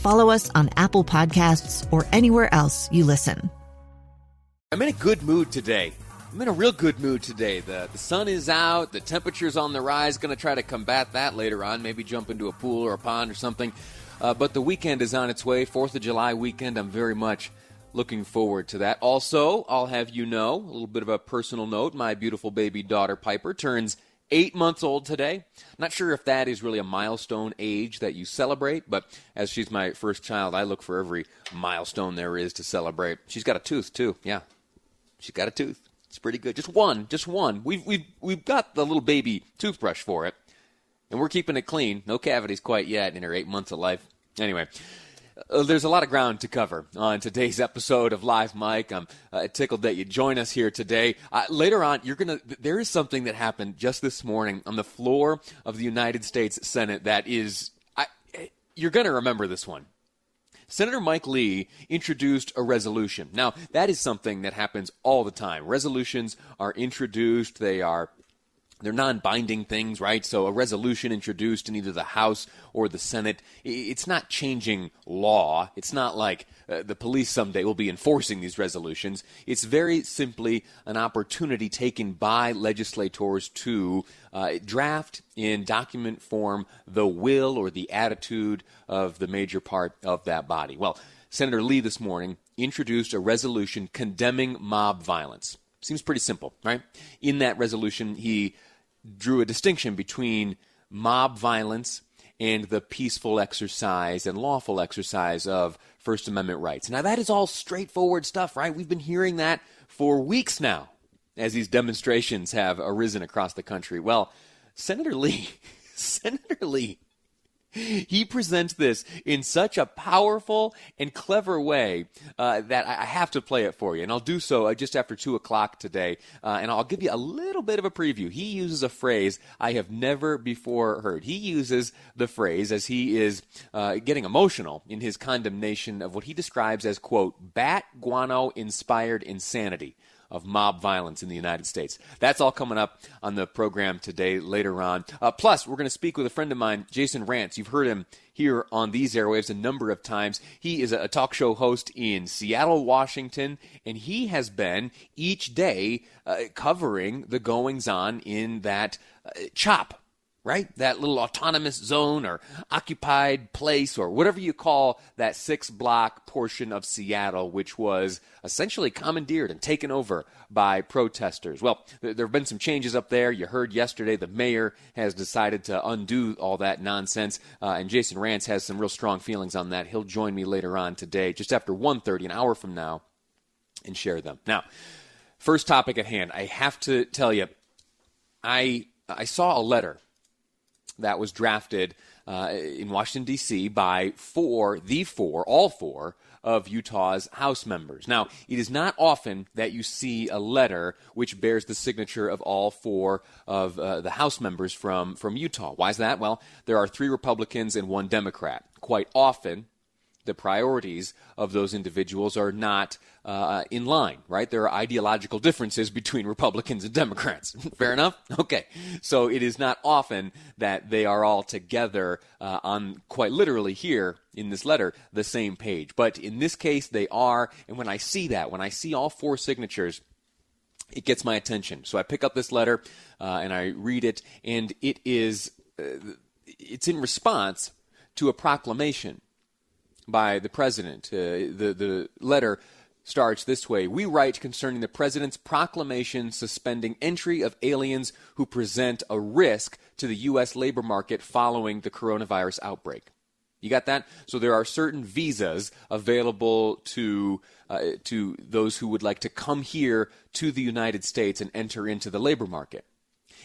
follow us on Apple Podcasts, or anywhere else you listen. I'm in a good mood today. I'm in a real good mood today. The, the sun is out, the temperature's on the rise. Going to try to combat that later on, maybe jump into a pool or a pond or something. Uh, but the weekend is on its way, 4th of July weekend. I'm very much looking forward to that. Also, I'll have you know, a little bit of a personal note my beautiful baby daughter Piper turns eight months old today. Not sure if that is really a milestone age that you celebrate, but as she's my first child, I look for every milestone there is to celebrate. She's got a tooth, too. Yeah. She's got a tooth. It's pretty good. Just one, just one. We've we've we've got the little baby toothbrush for it, and we're keeping it clean. No cavities quite yet in her eight months of life. Anyway. Uh, there's a lot of ground to cover on today's episode of Live Mic. I'm uh, tickled that you join us here today. Uh, later on, you're gonna. There is something that happened just this morning on the floor of the United States Senate that is. I, you're gonna remember this one. Senator Mike Lee introduced a resolution. Now, that is something that happens all the time. Resolutions are introduced, they are they're non-binding things, right? So a resolution introduced in either the House or the Senate, it's not changing law. It's not like uh, the police someday will be enforcing these resolutions. It's very simply an opportunity taken by legislators to uh, draft in document form the will or the attitude of the major part of that body. Well, Senator Lee this morning introduced a resolution condemning mob violence. Seems pretty simple, right? In that resolution, he drew a distinction between mob violence and the peaceful exercise and lawful exercise of First Amendment rights. Now, that is all straightforward stuff, right? We've been hearing that for weeks now as these demonstrations have arisen across the country. Well, Senator Lee, Senator Lee he presents this in such a powerful and clever way uh, that I have to play it for you. And I'll do so uh, just after 2 o'clock today. Uh, and I'll give you a little bit of a preview. He uses a phrase I have never before heard. He uses the phrase as he is uh, getting emotional in his condemnation of what he describes as, quote, bat guano inspired insanity of mob violence in the United States. That's all coming up on the program today later on. Uh, plus, we're going to speak with a friend of mine, Jason Rantz. You've heard him here on these airwaves a number of times. He is a talk show host in Seattle, Washington, and he has been each day uh, covering the goings on in that uh, CHOP right? That little autonomous zone or occupied place or whatever you call that six block portion of Seattle, which was essentially commandeered and taken over by protesters. Well, there have been some changes up there. You heard yesterday the mayor has decided to undo all that nonsense, uh, and Jason Rantz has some real strong feelings on that. He'll join me later on today, just after 1.30, an hour from now, and share them. Now, first topic at hand. I have to tell you, I I saw a letter that was drafted uh, in Washington, D.C. by four, the four, all four of Utah's House members. Now, it is not often that you see a letter which bears the signature of all four of uh, the House members from, from Utah. Why is that? Well, there are three Republicans and one Democrat. Quite often, the priorities of those individuals are not uh, in line, right? There are ideological differences between Republicans and Democrats. Fair enough? Okay. So it is not often that they are all together uh, on, quite literally here in this letter, the same page. But in this case, they are. And when I see that, when I see all four signatures, it gets my attention. So I pick up this letter uh, and I read it, and it is uh, it's in response to a proclamation by the president. Uh, the the letter starts this way We write concerning the President's proclamation suspending entry of aliens who present a risk to the U.S. labor market following the coronavirus outbreak. You got that? So there are certain visas available to uh, to those who would like to come here to the United States and enter into the labor market.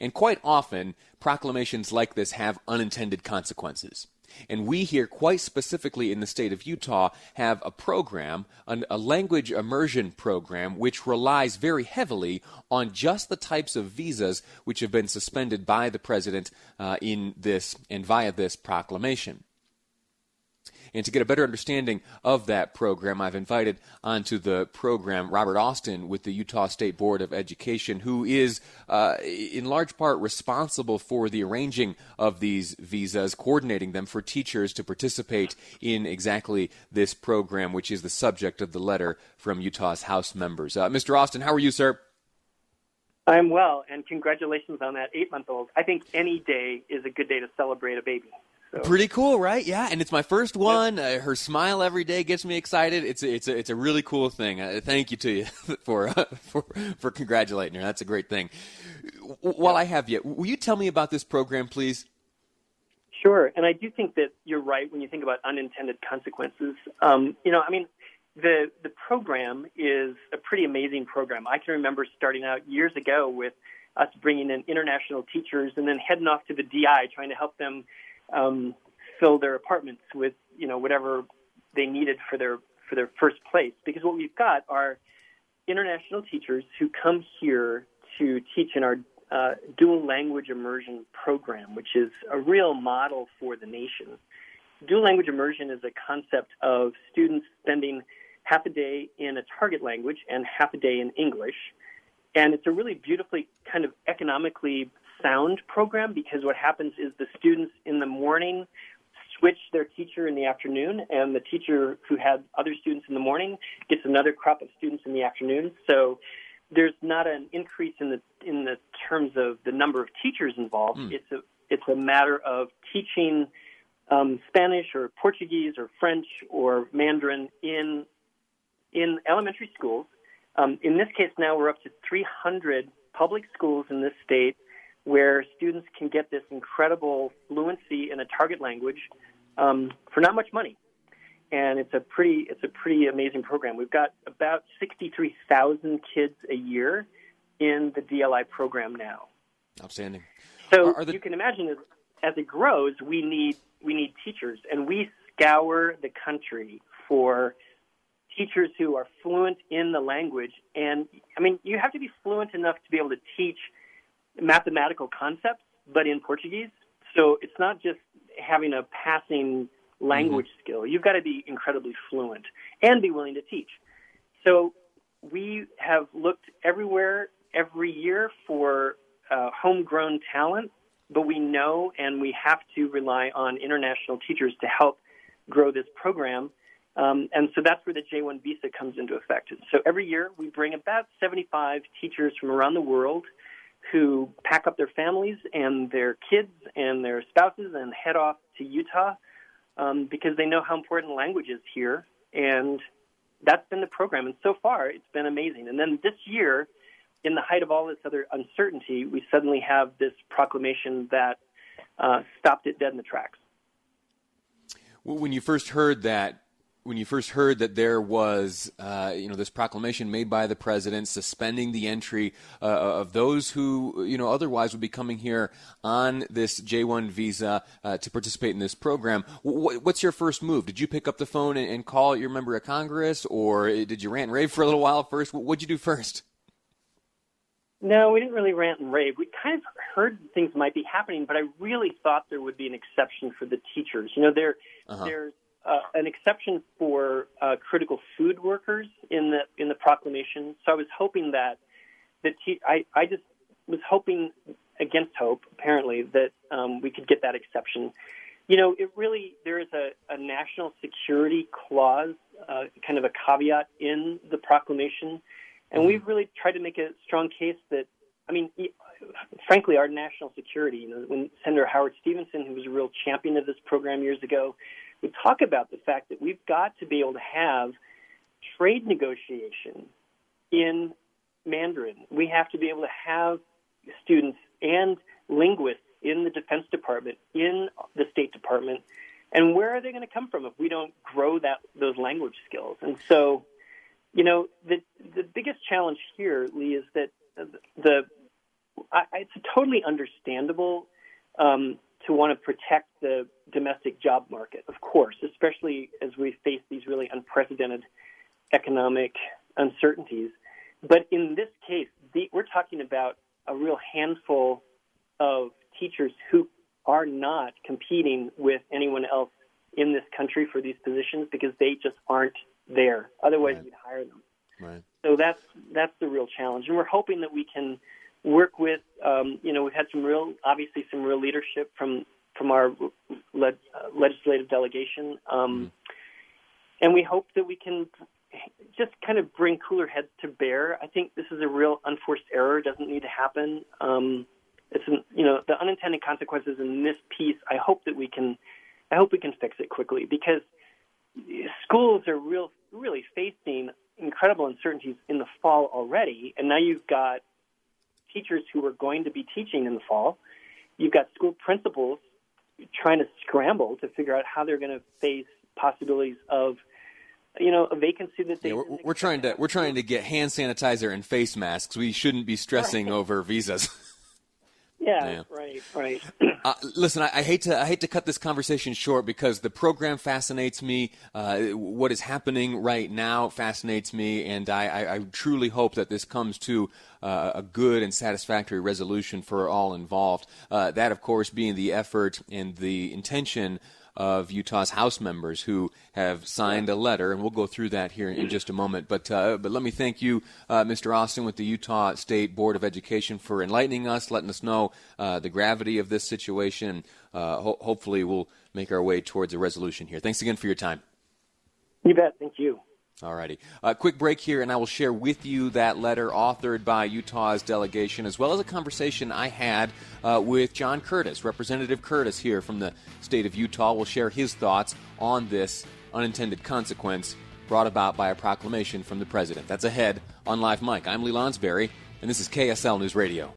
And quite often, proclamations like this have unintended consequences. And we here, quite specifically in the state of Utah, have a program, an, a language immersion program, which relies very heavily on just the types of visas which have been suspended by the president uh, in this and via this proclamation. And to get a better understanding of that program, I've invited onto the program Robert Austin with the Utah State Board of Education, who is uh, in large part responsible for the arranging of these visas, coordinating them for teachers to participate in exactly this program, which is the subject of the letter from Utah's House members. Uh, Mr. Austin, how are you, sir? I'm well, and congratulations on that eight month old. I think any day is a good day to celebrate a baby. So. Pretty cool, right? Yeah, and it's my first one. Uh, her smile every day gets me excited. It's a, it's a, it's a really cool thing. Uh, thank you to you for uh, for for congratulating her. That's a great thing. While I have you, will you tell me about this program, please? Sure, and I do think that you're right when you think about unintended consequences. Um, you know, I mean, the the program is a pretty amazing program. I can remember starting out years ago with us bringing in international teachers and then heading off to the DI trying to help them um, fill their apartments with you know whatever they needed for their for their first place. Because what we've got are international teachers who come here to teach in our uh, dual language immersion program, which is a real model for the nation. Dual language immersion is a concept of students spending half a day in a target language and half a day in English. And it's a really beautifully kind of economically sound program because what happens is the students in the morning switch their teacher in the afternoon, and the teacher who had other students in the morning gets another crop of students in the afternoon. So there's not an increase in the in the terms of the number of teachers involved. Mm. It's a it's a matter of teaching um, Spanish or Portuguese or French or Mandarin in in elementary schools. Um, in this case, now we're up to 300 public schools in this state where students can get this incredible fluency in a target language um, for not much money. And it's a pretty it's a pretty amazing program. We've got about 63,000 kids a year in the DLI program now. Outstanding. So the... you can imagine as, as it grows, we need we need teachers, and we scour the country for teachers who are fluent in the language. And I mean, you have to be fluent enough to be able to teach mathematical concepts, but in Portuguese. So it's not just having a passing language mm-hmm. skill. You've got to be incredibly fluent and be willing to teach. So we have looked everywhere every year for uh, homegrown talent, but we know and we have to rely on international teachers to help grow this program. Um, and so that's where the J1 visa comes into effect. So every year we bring about 75 teachers from around the world who pack up their families and their kids and their spouses and head off to Utah um, because they know how important language is here. And that's been the program. And so far, it's been amazing. And then this year, in the height of all this other uncertainty, we suddenly have this proclamation that uh, stopped it dead in the tracks. When you first heard that when you first heard that there was, uh, you know, this proclamation made by the president suspending the entry uh, of those who, you know, otherwise would be coming here on this J1 visa uh, to participate in this program, w- what's your first move? Did you pick up the phone and, and, call your member of Congress, or did you rant and rave for a little while first? What'd you do first? No, we didn't really rant and rave. We kind of heard things might be happening, but I really thought there would be an exception for the teachers. You know, there, uh-huh. there's uh, an exception for uh, critical food workers in the in the proclamation. So I was hoping that that te- I I just was hoping against hope apparently that um, we could get that exception. You know, it really there is a, a national security clause, uh, kind of a caveat in the proclamation, and we've really tried to make a strong case that I mean, frankly, our national security. You know, when Senator Howard Stephenson, who was a real champion of this program years ago, we talk about the fact that we've got to be able to have trade negotiation in Mandarin. We have to be able to have students and linguists in the Defense Department, in the State Department, and where are they going to come from if we don't grow that those language skills? And so, you know, the the biggest challenge here, Lee, is that the I, it's totally understandable um, to want to protect the domestic job market, of course, especially as we face these really unprecedented economic uncertainties. But in this case, the, we're talking about a real handful of teachers who are not competing with anyone else in this country for these positions because they just aren't there. Otherwise, right. we'd hire them. Right. So that's that's the real challenge, and we're hoping that we can work with. Um, you know, we've had some real, obviously, some real leadership from from our le- uh, legislative delegation, um, mm. and we hope that we can just kind of bring cooler heads to bear. I think this is a real unforced error; doesn't need to happen. Um, it's an, you know the unintended consequences in this piece. I hope that we can, I hope we can fix it quickly because schools are real really facing incredible uncertainties in the fall already, and now you've got teachers who are going to be teaching in the fall. You've got school principals trying to scramble to figure out how they're going to face possibilities of you know a vacancy that they. Yeah, we're, we're trying to we're trying to get hand sanitizer and face masks. We shouldn't be stressing right. over visas. Yeah, yeah, right, right. uh, listen, I, I, hate to I hate to cut this conversation short because the program fascinates me. Uh, what is happening right now fascinates me, and I, I, I truly hope that this comes to uh, a good and satisfactory resolution for all involved. Uh, that, of course, being the effort and the intention of Utah's House members who have signed a letter, and we'll go through that here in just a moment. But uh, but let me thank you, uh, Mr. Austin, with the Utah State Board of Education, for enlightening us, letting us know uh, the gravity of this situation. Uh, ho- hopefully, we'll make our way towards a resolution here. Thanks again for your time. You bet. Thank you. All righty. A quick break here, and I will share with you that letter authored by Utah's delegation, as well as a conversation I had uh, with John Curtis, Representative Curtis here from the state of Utah. will share his thoughts on this unintended consequence brought about by a proclamation from the president. That's ahead on Live Mic. I'm Lee Lonsberry, and this is KSL News Radio.